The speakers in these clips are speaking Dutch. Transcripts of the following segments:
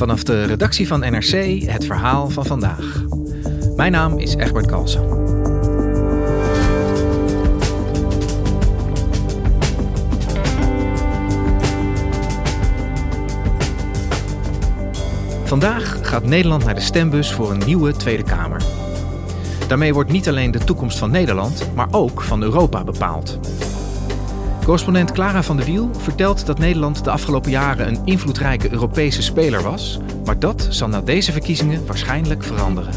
Vanaf de redactie van NRC het verhaal van vandaag. Mijn naam is Egbert Kalsen. Vandaag gaat Nederland naar de stembus voor een nieuwe Tweede Kamer. Daarmee wordt niet alleen de toekomst van Nederland, maar ook van Europa bepaald. Correspondent Clara van der Wiel vertelt dat Nederland de afgelopen jaren een invloedrijke Europese speler was, maar dat zal na deze verkiezingen waarschijnlijk veranderen.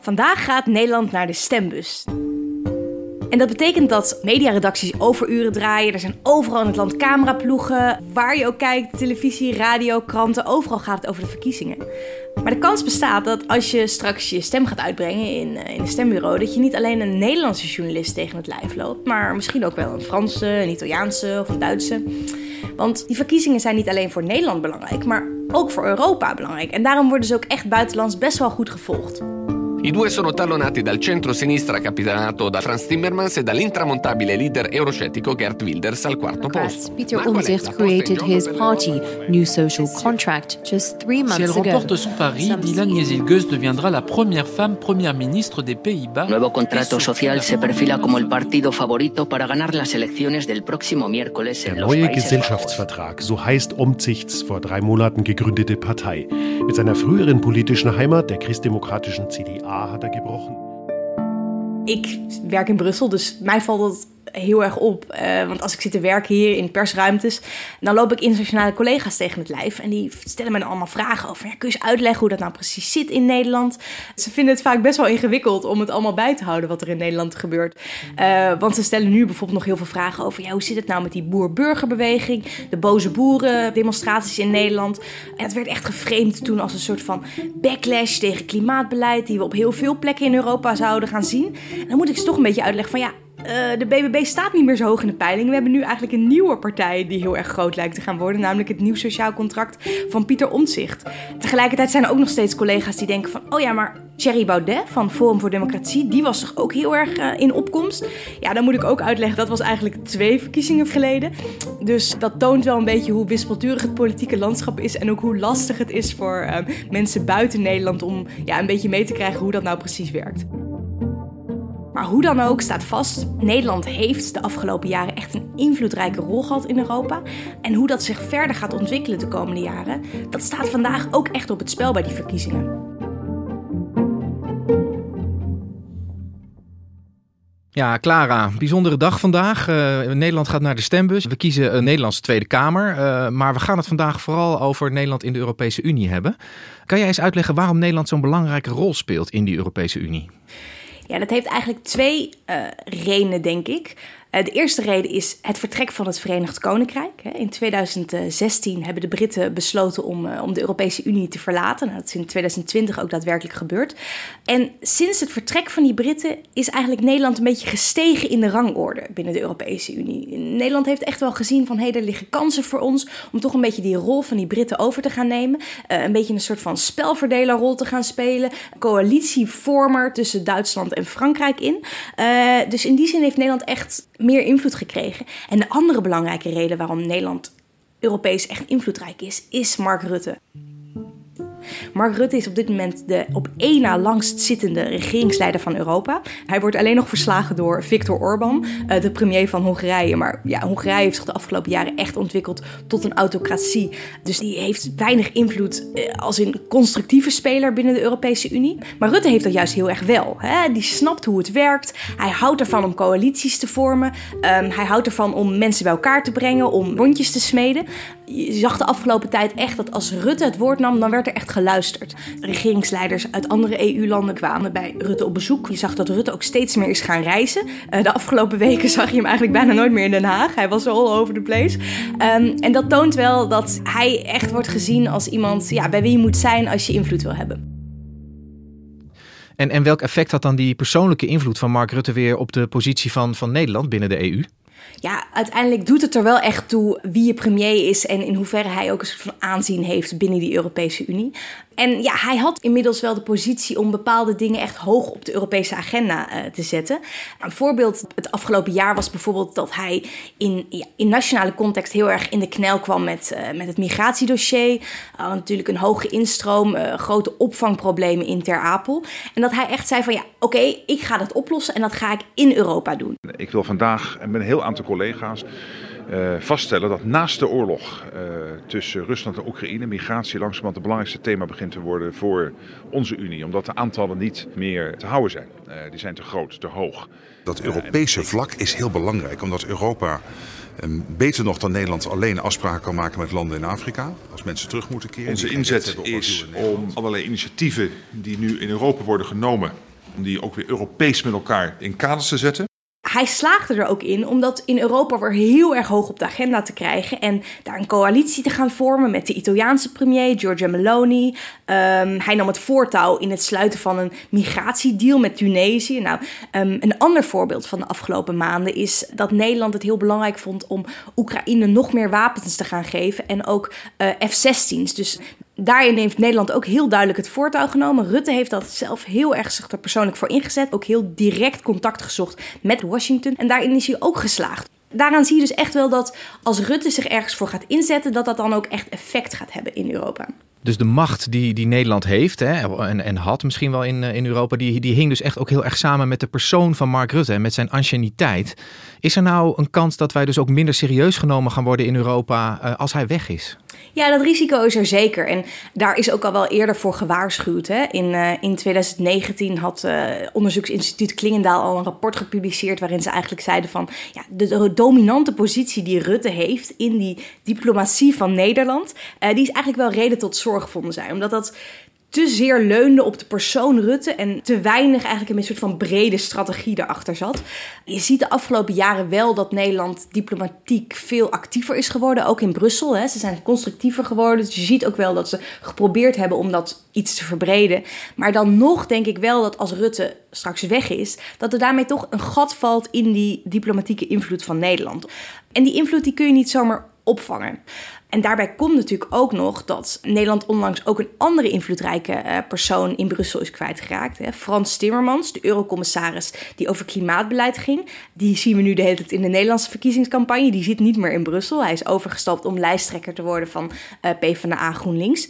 Vandaag gaat Nederland naar de stembus. En dat betekent dat mediaredacties overuren draaien. Er zijn overal in het land cameraploegen. Waar je ook kijkt, televisie, radio, kranten, overal gaat het over de verkiezingen. Maar de kans bestaat dat als je straks je stem gaat uitbrengen in, eh, in een stembureau, dat je niet alleen een Nederlandse journalist tegen het lijf loopt, maar misschien ook wel een Franse, een Italiaanse of een Duitse. Want die verkiezingen zijn niet alleen voor Nederland belangrijk, maar ook voor Europa belangrijk. En daarom worden ze ook echt buitenlands best wel goed gevolgd. I due sono tallonati dal centro-sinistra capitanato da Frans Timmermans e dall'intramontabile leader euroscettico Gert Wilders al quarto posto. Peter Omtzigt created his party, New Social Contract, just three months si elle remporte son pari, Dylan Jezilgus deviendra la première femme première ministre des Pays-Bas. Nuevo contrato social se perfila como el partido favorito para ganar las elecciones del próximo miércoles en Der los neue Países Gesellschaftsvertrag, so heißt Omzichts vor drei Monaten gegründete Partei. Mit seiner früheren politischen Heimat, der christdemokratischen CDA, hat er gebrochen. Ik werk in Brussel, dus mij valt dat heel erg op. Eh, want als ik zit te werken hier in persruimtes, dan loop ik internationale collega's tegen het lijf. En die stellen me dan allemaal vragen over, ja, kun je eens uitleggen hoe dat nou precies zit in Nederland? Ze vinden het vaak best wel ingewikkeld om het allemaal bij te houden wat er in Nederland gebeurt. Eh, want ze stellen nu bijvoorbeeld nog heel veel vragen over, ja, hoe zit het nou met die boer-burgerbeweging, de boze boeren, demonstraties in Nederland. En het werd echt geframed toen als een soort van backlash tegen klimaatbeleid, die we op heel veel plekken in Europa zouden gaan zien. En dan moet ik ze toch een beetje uitleggen van, ja, eh, de BBB staat niet meer zo hoog in de peiling. We hebben nu eigenlijk een nieuwe partij die heel erg groot lijkt te gaan worden. Namelijk het Nieuw Sociaal Contract van Pieter Omtzigt. Tegelijkertijd zijn er ook nog steeds collega's die denken van... oh ja, maar Thierry Baudet van Forum voor Democratie... die was toch ook heel erg eh, in opkomst? Ja, dan moet ik ook uitleggen, dat was eigenlijk twee verkiezingen geleden. Dus dat toont wel een beetje hoe wispelturig het politieke landschap is... en ook hoe lastig het is voor eh, mensen buiten Nederland... om ja, een beetje mee te krijgen hoe dat nou precies werkt. Maar hoe dan ook staat vast, Nederland heeft de afgelopen jaren echt een invloedrijke rol gehad in Europa. En hoe dat zich verder gaat ontwikkelen de komende jaren, dat staat vandaag ook echt op het spel bij die verkiezingen. Ja, Clara, bijzondere dag vandaag. Eh, Nederland gaat naar de stembus. We kiezen een Nederlandse Tweede Kamer. Eh, maar we gaan het vandaag vooral over Nederland in de Europese Unie hebben. Kan jij eens uitleggen waarom Nederland zo'n belangrijke rol speelt in die Europese Unie? Ja, dat heeft eigenlijk twee uh, redenen, denk ik. Uh, de eerste reden is het vertrek van het Verenigd Koninkrijk. In 2016 hebben de Britten besloten om, uh, om de Europese Unie te verlaten. Nou, dat is in 2020 ook daadwerkelijk gebeurd. En sinds het vertrek van die Britten is eigenlijk Nederland een beetje gestegen in de rangorde binnen de Europese Unie. Nederland heeft echt wel gezien van hé, hey, er liggen kansen voor ons om toch een beetje die rol van die Britten over te gaan nemen. Uh, een beetje een soort van spelverdelerrol te gaan spelen. Coalitievormer tussen Duitsland en Frankrijk in. dus in die zin heeft Nederland echt meer invloed gekregen. En de andere belangrijke reden waarom Nederland Europees echt invloedrijk is, is Mark Rutte. Mark Rutte is op dit moment de op één na langst zittende regeringsleider van Europa. Hij wordt alleen nog verslagen door Viktor Orban, uh, de premier van Hongarije. Maar ja, Hongarije heeft zich de afgelopen jaren echt ontwikkeld tot een autocratie. Dus die heeft weinig invloed uh, als een constructieve speler binnen de Europese Unie. Maar Rutte heeft dat juist heel erg wel. Hè? Die snapt hoe het werkt. Hij houdt ervan om coalities te vormen. Um, hij houdt ervan om mensen bij elkaar te brengen, om rondjes te smeden. Je zag de afgelopen tijd echt dat als Rutte het woord nam, dan werd er echt geluisterd. Regeringsleiders uit andere EU-landen kwamen bij Rutte op bezoek. Je zag dat Rutte ook steeds meer is gaan reizen. Uh, de afgelopen weken zag je hem eigenlijk bijna nooit meer in Den Haag. Hij was all over the place. Um, en dat toont wel dat hij echt wordt gezien als iemand ja, bij wie je moet zijn als je invloed wil hebben. En, en welk effect had dan die persoonlijke invloed van Mark Rutte weer op de positie van, van Nederland binnen de EU? Ja, uiteindelijk doet het er wel echt toe wie je premier is en in hoeverre hij ook een soort van aanzien heeft binnen die Europese Unie. En ja, hij had inmiddels wel de positie om bepaalde dingen echt hoog op de Europese agenda uh, te zetten. Een voorbeeld het afgelopen jaar was bijvoorbeeld dat hij in, in nationale context heel erg in de knel kwam met, uh, met het migratiedossier. Natuurlijk een hoge instroom, grote opvangproblemen in Ter Apel. En dat hij echt zei van ja, oké, ik ga dat oplossen en dat ga ik in Europa doen. Ik wil vandaag met een heel aantal collega's uh, vaststellen dat naast de oorlog uh, tussen Rusland en Oekraïne migratie langzamerhand het belangrijkste thema begint te worden voor onze Unie. Omdat de aantallen niet meer te houden zijn. Uh, die zijn te groot, te hoog. Dat Europese vlak is heel belangrijk, omdat Europa um, beter nog dan Nederland alleen afspraken kan maken met landen in Afrika. Als mensen terug moeten keren. Onze inzet is om allerlei initiatieven die nu in Europa worden genomen, om die ook weer Europees met elkaar in kaders te zetten hij slaagde er ook in om dat in Europa weer heel erg hoog op de agenda te krijgen. En daar een coalitie te gaan vormen met de Italiaanse premier Giorgia Meloni. Um, hij nam het voortouw in het sluiten van een migratiedeal met Tunesië. Nou, um, een ander voorbeeld van de afgelopen maanden is dat Nederland het heel belangrijk vond om Oekraïne nog meer wapens te gaan geven. En ook uh, F-16's. Dus daarin heeft Nederland ook heel duidelijk het voortouw genomen. Rutte heeft dat zelf heel erg zich er persoonlijk voor ingezet. Ook heel direct contact gezocht met Washington. En daarin is hij ook geslaagd. Daaraan zie je dus echt wel dat als Rutte zich ergens voor gaat inzetten, dat dat dan ook echt effect gaat hebben in Europa. Dus de macht die, die Nederland heeft hè, en, en had misschien wel in, in Europa, die, die hing dus echt ook heel erg samen met de persoon van Mark Rutte en met zijn anciëniteit. Is er nou een kans dat wij dus ook minder serieus genomen gaan worden in Europa uh, als hij weg is? Ja, dat risico is er zeker. En daar is ook al wel eerder voor gewaarschuwd. Hè. In, uh, in 2019 had uh, onderzoeksinstituut Klingendaal al een rapport gepubliceerd... waarin ze eigenlijk zeiden van... Ja, de, dominante positie die Rutte heeft in die diplomatie van Nederland... Uh, die is eigenlijk wel reden tot zorg gevonden zijn. Omdat dat te zeer leunde op de persoon Rutte en te weinig eigenlijk een soort van brede strategie erachter zat. Je ziet de afgelopen jaren wel dat Nederland diplomatiek veel actiever is geworden, ook in Brussel. Hè. Ze zijn constructiever geworden, dus je ziet ook wel dat ze geprobeerd hebben om dat iets te verbreden. Maar dan nog denk ik wel dat als Rutte straks weg is, dat er daarmee toch een gat valt in die diplomatieke invloed van Nederland. En die invloed die kun je niet zomaar opvangen. En daarbij komt natuurlijk ook nog dat Nederland onlangs ook een andere invloedrijke uh, persoon in Brussel is kwijtgeraakt. Frans Timmermans, de eurocommissaris die over klimaatbeleid ging. Die zien we nu de hele tijd in de Nederlandse verkiezingscampagne. Die zit niet meer in Brussel. Hij is overgestapt om lijsttrekker te worden van uh, PvdA GroenLinks.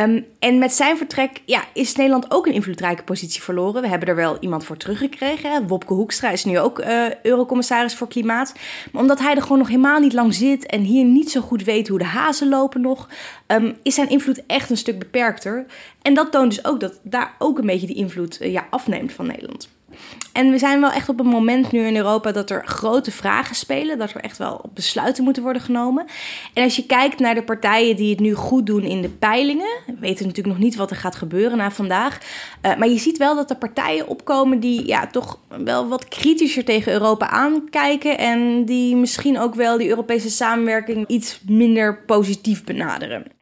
Um, en met zijn vertrek ja, is Nederland ook een invloedrijke positie verloren. We hebben er wel iemand voor teruggekregen. Wopke Hoekstra is nu ook uh, eurocommissaris voor klimaat. Maar omdat hij er gewoon nog helemaal niet lang zit en hier niet zo goed weet hoe de hazen lopen nog, um, is zijn invloed echt een stuk beperkter. En dat toont dus ook dat daar ook een beetje die invloed uh, ja, afneemt van Nederland. En we zijn wel echt op een moment nu in Europa dat er grote vragen spelen. Dat er echt wel besluiten moeten worden genomen. En als je kijkt naar de partijen die het nu goed doen in de peilingen. We weten natuurlijk nog niet wat er gaat gebeuren na vandaag. Uh, maar je ziet wel dat er partijen opkomen die ja, toch wel wat kritischer tegen Europa aankijken. En die misschien ook wel die Europese samenwerking iets minder positief benaderen.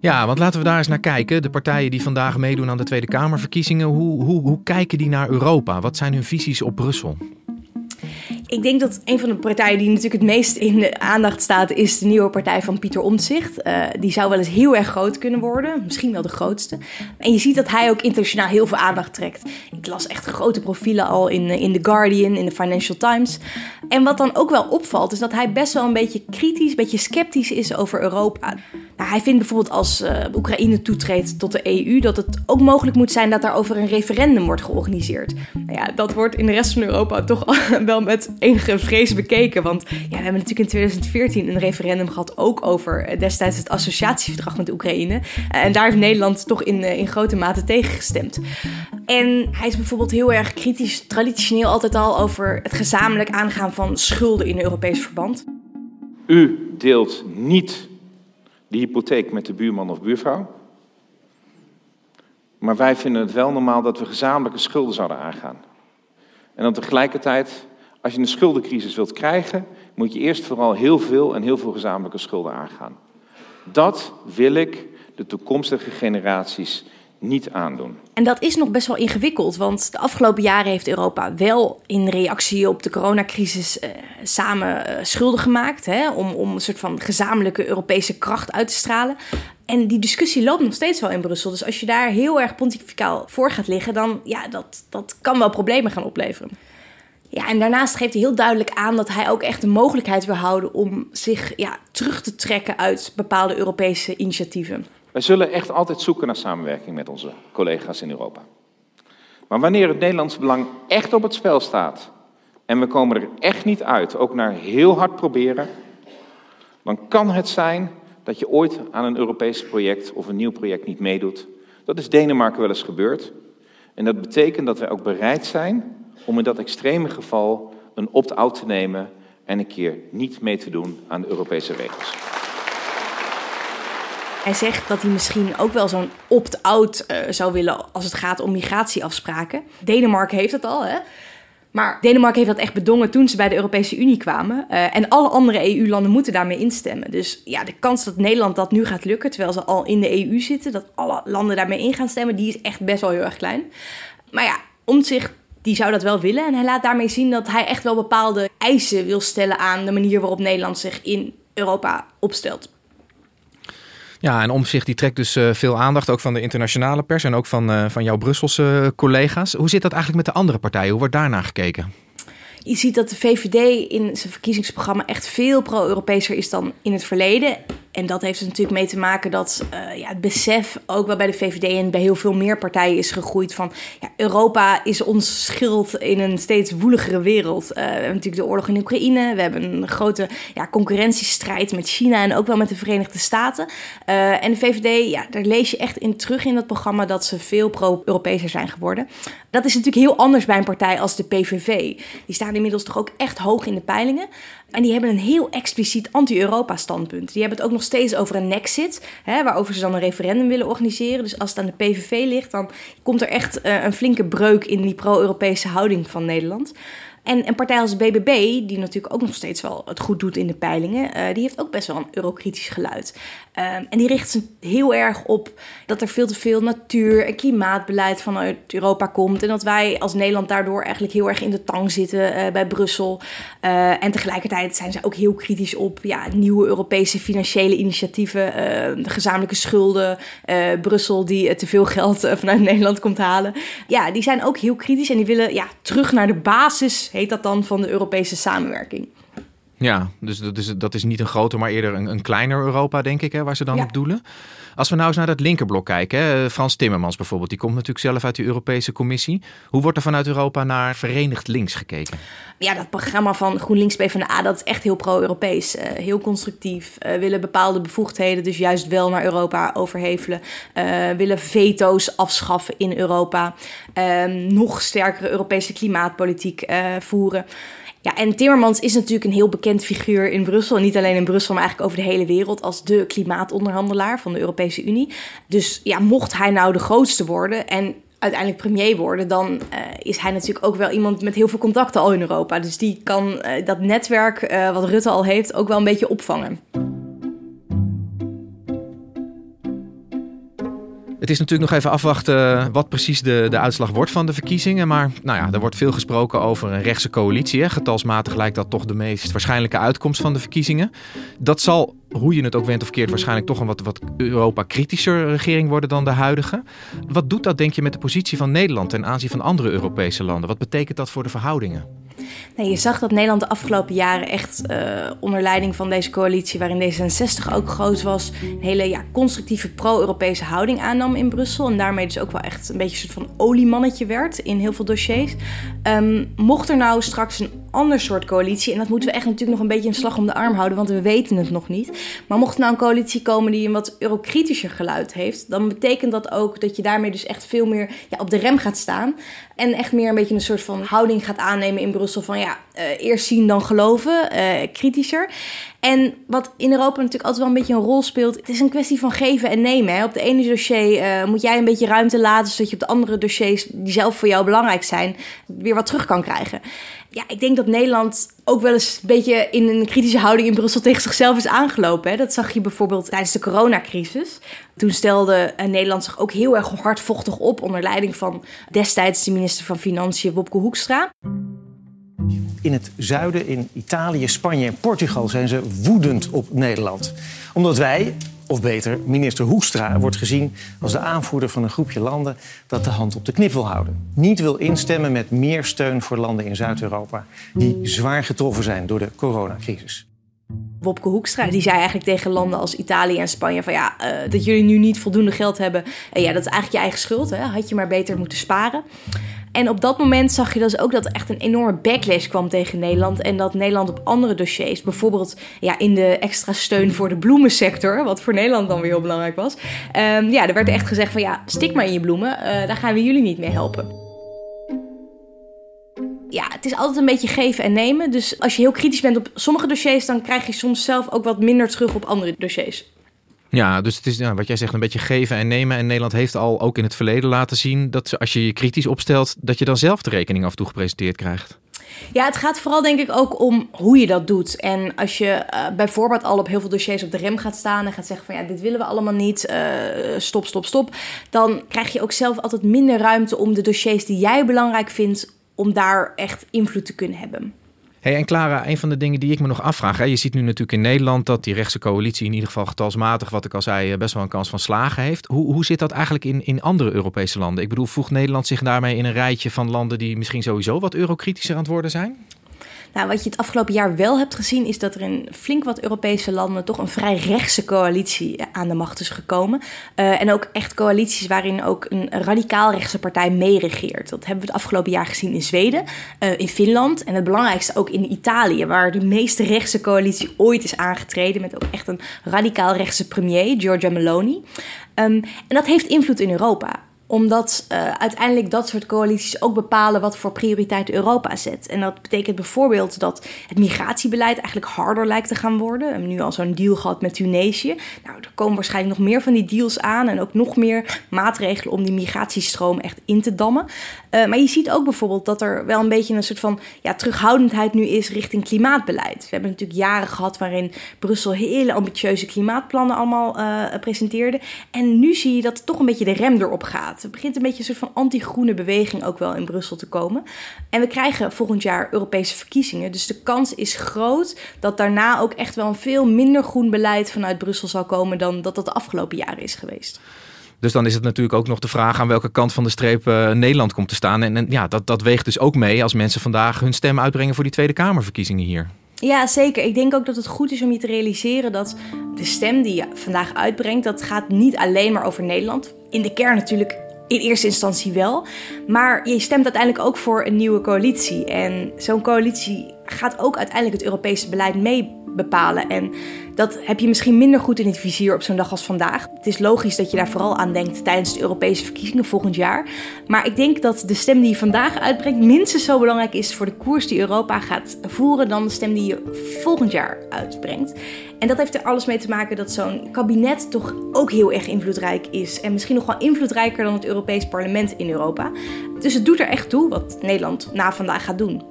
Ja, want laten we daar eens naar kijken. De partijen die vandaag meedoen aan de Tweede Kamerverkiezingen, hoe, hoe, hoe kijken die naar Europa? Wat zijn hun visies op Brussel? Ik denk dat een van de partijen die natuurlijk het meest in de aandacht staat, is de nieuwe partij van Pieter Omtzigt. Uh, die zou wel eens heel erg groot kunnen worden, misschien wel de grootste. En je ziet dat hij ook internationaal heel veel aandacht trekt. Ik las echt grote profielen al in, in The Guardian, in de Financial Times. En wat dan ook wel opvalt, is dat hij best wel een beetje kritisch, een beetje sceptisch is over Europa. Nou, hij vindt bijvoorbeeld als uh, Oekraïne toetreedt tot de EU, dat het ook mogelijk moet zijn dat daarover een referendum wordt georganiseerd. Nou ja, dat wordt in de rest van Europa toch wel met enige vrees bekeken. Want ja, we hebben natuurlijk in 2014 een referendum gehad, ook over eh, destijds het associatieverdrag met Oekraïne. Eh, en daar heeft Nederland toch in, in grote mate tegen gestemd. En hij is bijvoorbeeld heel erg kritisch, traditioneel altijd al, over het gezamenlijk aangaan van schulden in Europees verband. U deelt niet de hypotheek met de buurman of buurvrouw. Maar wij vinden het wel normaal dat we gezamenlijke schulden zouden aangaan. En dan tegelijkertijd, als je een schuldencrisis wilt krijgen, moet je eerst vooral heel veel en heel veel gezamenlijke schulden aangaan. Dat wil ik de toekomstige generaties niet aandoen. En dat is nog best wel ingewikkeld, want de afgelopen jaren heeft Europa wel in reactie op de coronacrisis uh, samen uh, schulden gemaakt, hè, om, om een soort van gezamenlijke Europese kracht uit te stralen. En die discussie loopt nog steeds wel in Brussel. Dus als je daar heel erg pontificaal voor gaat liggen, dan ja, dat, dat kan wel problemen gaan opleveren. Ja, en daarnaast geeft hij heel duidelijk aan dat hij ook echt de mogelijkheid wil houden om zich ja, terug te trekken uit bepaalde Europese initiatieven. Wij zullen echt altijd zoeken naar samenwerking met onze collega's in Europa. Maar wanneer het Nederlands belang echt op het spel staat en we komen er echt niet uit, ook naar heel hard proberen, dan kan het zijn dat je ooit aan een Europees project of een nieuw project niet meedoet. Dat is Denemarken wel eens gebeurd. En dat betekent dat wij ook bereid zijn om in dat extreme geval een opt-out te nemen en een keer niet mee te doen aan de Europese regels. Hij zegt dat hij misschien ook wel zo'n opt-out uh, zou willen als het gaat om migratieafspraken. Denemarken heeft dat al, hè? Maar Denemarken heeft dat echt bedongen toen ze bij de Europese Unie kwamen. Uh, en alle andere EU-landen moeten daarmee instemmen. Dus ja, de kans dat Nederland dat nu gaat lukken, terwijl ze al in de EU zitten, dat alle landen daarmee in gaan stemmen, die is echt best wel heel erg klein. Maar ja, om zich die zou dat wel willen. En hij laat daarmee zien dat hij echt wel bepaalde eisen wil stellen aan de manier waarop Nederland zich in Europa opstelt. Ja, en Omzicht die trekt dus uh, veel aandacht, ook van de internationale pers en ook van, uh, van jouw Brusselse collega's. Hoe zit dat eigenlijk met de andere partijen? Hoe wordt daarna gekeken? Je ziet dat de VVD in zijn verkiezingsprogramma echt veel pro-Europeeser is dan in het verleden. En dat heeft er natuurlijk mee te maken dat uh, ja, het besef ook wel bij de VVD en bij heel veel meer partijen is gegroeid van ja, Europa is ons schild in een steeds woeligere wereld. Uh, we hebben natuurlijk de oorlog in Oekraïne, we hebben een grote ja, concurrentiestrijd met China en ook wel met de Verenigde Staten. Uh, en de VVD, ja, daar lees je echt in terug in dat programma dat ze veel pro-Europeeser zijn geworden. Dat is natuurlijk heel anders bij een partij als de PVV. Die staan inmiddels toch ook echt hoog in de peilingen. En die hebben een heel expliciet anti-Europa standpunt. Die hebben het ook nog steeds over een nexit, hè, waarover ze dan een referendum willen organiseren. Dus als het aan de PVV ligt, dan komt er echt uh, een flinke breuk in die pro-Europese houding van Nederland. En een partij als BBB, die natuurlijk ook nog steeds wel het goed doet in de peilingen, uh, die heeft ook best wel een eurokritisch geluid. Uh, en die richt zich heel erg op dat er veel te veel natuur- en klimaatbeleid vanuit Europa komt. En dat wij als Nederland daardoor eigenlijk heel erg in de tang zitten uh, bij Brussel. en tegelijkertijd zijn ze ook heel kritisch op ja, nieuwe Europese financiële initiatieven, de gezamenlijke schulden, Brussel die te veel geld vanuit Nederland komt halen. Ja, die zijn ook heel kritisch en die willen ja, terug naar de basis heet dat dan van de Europese samenwerking. Ja, dus dat is, dat is niet een groter, maar eerder een, een kleiner Europa, denk ik, hè, waar ze dan op doelen. Als we nou eens naar dat linkerblok kijken, hè, Frans Timmermans bijvoorbeeld, die komt natuurlijk zelf uit de Europese Commissie. Hoe wordt er vanuit Europa naar Verenigd Links gekeken? Ja, dat programma van GroenLinks PvdA, dat is echt heel pro-Europees. Uh, heel constructief. Uh, willen bepaalde bevoegdheden dus juist wel naar Europa overhevelen. Uh, willen veto's afschaffen in Europa. Ehm, nog sterkere Europese klimaatpolitiek voeren. Ja, en Timmermans is natuurlijk een heel bekend figuur in Brussel. Niet alleen in Brussel, maar eigenlijk over de hele wereld als de klimaatonderhandelaar van de Europese Unie. Dus ja, mocht hij nou de grootste worden en uiteindelijk premier worden, dan uh, is hij natuurlijk ook wel iemand met heel veel contacten al in Europa. Dus die kan uh, dat netwerk uh, wat Rutte al heeft ook wel een beetje opvangen. Het is natuurlijk nog even afwachten wat precies de, de uitslag wordt van de verkiezingen. Maar nou ja, er wordt veel gesproken over een rechtse coalitie. Hè. Getalsmatig lijkt dat toch de meest waarschijnlijke uitkomst van de verkiezingen. Dat zal, hoe je het ook went of keert, waarschijnlijk toch een wat, wat Europa-kritischer regering worden dan de huidige. Wat doet dat, denk je, met de positie van Nederland ten aanzien van andere Europese landen? Wat betekent dat voor de verhoudingen? Je zag dat Nederland de afgelopen jaren echt uh, onder leiding van deze coalitie, waarin D66 ook groot was, een hele ja, constructieve pro-Europese houding aannam in Brussel. En daarmee dus ook wel echt een beetje een soort van oliemannetje werd in heel veel dossiers. Um, mocht er nou straks een ander soort coalitie, en dat moeten we echt natuurlijk nog een beetje een slag om de arm houden, want we weten het nog niet. Maar mocht er nou een coalitie komen die een wat eurokritischer geluid heeft, dan betekent dat ook dat je daarmee dus echt veel meer ja, op de rem gaat staan. En echt meer een beetje een soort van houding gaat aannemen in Brussel van ja, uh, eerst zien dan geloven, uh, kritischer. En wat in Europa natuurlijk altijd wel een beetje een rol speelt, het is een kwestie van geven en nemen. Hè. Op de ene dossier uh, moet jij een beetje ruimte laten, zodat je op de andere dossiers, die zelf voor jou belangrijk zijn, weer wat terug kan krijgen. Ja, ik denk dat Nederland ook wel eens een beetje in een kritische houding in Brussel tegen zichzelf is aangelopen. Hè. Dat zag je bijvoorbeeld tijdens de coronacrisis. Toen stelde Nederland zich ook heel erg hardvochtig op onder leiding van destijds de minister van Financiën Wopke Hoekstra. In het zuiden, in Italië, Spanje en Portugal zijn ze woedend op Nederland. Omdat wij, of beter, minister Hoekstra wordt gezien als de aanvoerder van een groepje landen dat de hand op de knip wil houden. Niet wil instemmen met meer steun voor landen in Zuid-Europa die zwaar getroffen zijn door de coronacrisis. Wopke Hoekstra die zei eigenlijk tegen landen als Italië en Spanje van ja, uh, dat jullie nu niet voldoende geld hebben, uh, ja, dat is eigenlijk je eigen schuld. Hè? Had je maar beter moeten sparen. En op dat moment zag je dus ook dat er echt een enorme backlash kwam tegen Nederland. En dat Nederland op andere dossiers, bijvoorbeeld ja, in de extra steun voor de bloemensector, wat voor Nederland dan weer heel belangrijk was. Um, ja, er werd echt gezegd van ja, stik maar in je bloemen, uh, daar gaan we jullie niet mee helpen ja, het is altijd een beetje geven en nemen. Dus als je heel kritisch bent op sommige dossiers, dan krijg je soms zelf ook wat minder terug op andere dossiers. Ja, dus het is wat jij zegt, een beetje geven en nemen. En Nederland heeft al ook in het verleden laten zien dat als je je kritisch opstelt, dat je dan zelf de rekening af en toe gepresenteerd krijgt. Ja, het gaat vooral denk ik ook om hoe je dat doet. En als je uh, bijvoorbeeld al op heel veel dossiers op de rem gaat staan en gaat zeggen van ja, dit willen we allemaal niet, uh, stop, stop, stop. Dan krijg je ook zelf altijd minder ruimte om de dossiers die jij belangrijk vindt, om daar echt invloed te kunnen hebben. Hey, en Clara, een van de dingen die ik me nog afvraag. Hè, je ziet nu natuurlijk in Nederland dat die rechtse coalitie in ieder geval getalsmatig, wat ik al zei, eh, best wel een kans van slagen heeft. Hoe, hoe zit dat eigenlijk in, in andere Europese landen? Ik bedoel, voegt Nederland zich daarmee in een rijtje van landen die misschien sowieso wat eurokritischer aan het worden zijn? Nou, wat je het afgelopen jaar wel hebt gezien, is dat er in flink wat Europese landen toch een vrij rechtse coalitie aan de macht is gekomen. Uh, en ook echt coalities waarin ook een radicaal rechtse partij meeregeert. Dat hebben we het afgelopen jaar gezien in Zweden, uh, in Finland en het belangrijkste ook in Italië, waar de meest rechtse coalitie ooit is aangetreden. Met ook echt een radicaal rechtse premier, Giorgia Meloni. Um, en dat heeft invloed in Europa omdat uh, uiteindelijk dat soort coalities ook bepalen wat voor prioriteit Europa zet. En dat betekent bijvoorbeeld dat het migratiebeleid eigenlijk harder lijkt te gaan worden. We hebben nu al zo'n deal gehad met Tunesië. Nou, er komen waarschijnlijk nog meer van die deals aan en ook nog meer maatregelen om die migratiestroom echt in te dammen. Uh, maar je ziet ook bijvoorbeeld dat er wel een beetje een soort van ja, terughoudendheid nu is richting klimaatbeleid. We hebben natuurlijk jaren gehad waarin Brussel hele ambitieuze klimaatplannen allemaal uh, presenteerde. En nu zie je dat toch een beetje de rem erop gaat. Er begint een beetje een soort van anti-groene beweging ook wel in Brussel te komen. En we krijgen volgend jaar Europese verkiezingen. Dus de kans is groot dat daarna ook echt wel een veel minder groen beleid vanuit Brussel zal komen dan dat dat de afgelopen jaren is geweest. Dus dan is het natuurlijk ook nog de vraag aan welke kant van de streep uh, Nederland komt te staan. En, en, ja, dat, dat weegt dus ook mee als mensen vandaag hun stem uitbrengen voor die Tweede Kamerverkiezingen hier. Ja, zeker. Ik denk ook dat het goed is om je te realiseren dat de stem die je vandaag uitbrengt, dat gaat niet alleen maar over Nederland. In de kern natuurlijk in eerste instantie wel. Maar je stemt uiteindelijk ook voor een nieuwe coalitie. En zo'n coalitie gaat ook uiteindelijk het Europese beleid mee bepalen. En dat heb je misschien minder goed in het vizier op zo'n dag als vandaag. Het is logisch dat je daar vooral aan denkt tijdens de Europese verkiezingen volgend jaar. Maar ik denk dat de stem die je vandaag uitbrengt minstens zo belangrijk is voor de koers die Europa gaat voeren dan de stem die je volgend jaar uitbrengt. En dat heeft er alles mee te maken dat zo'n kabinet toch ook heel erg invloedrijk is. En misschien nog wel invloedrijker dan het Europees Parlement in Europa. Dus het doet er echt toe wat Nederland na vandaag gaat doen.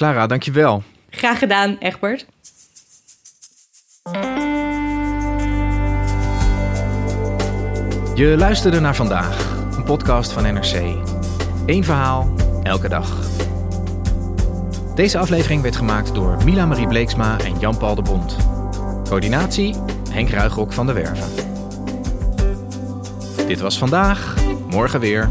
Clara, dankjewel. Graag gedaan, Egbert. Je luisterde naar vandaag, een podcast van NRC. Eén verhaal, elke dag. Deze aflevering werd gemaakt door Mila Marie Bleeksma en Jan-Paul de Bond. Coördinatie Henk Ruigrok van de Werven. Dit was vandaag, morgen weer.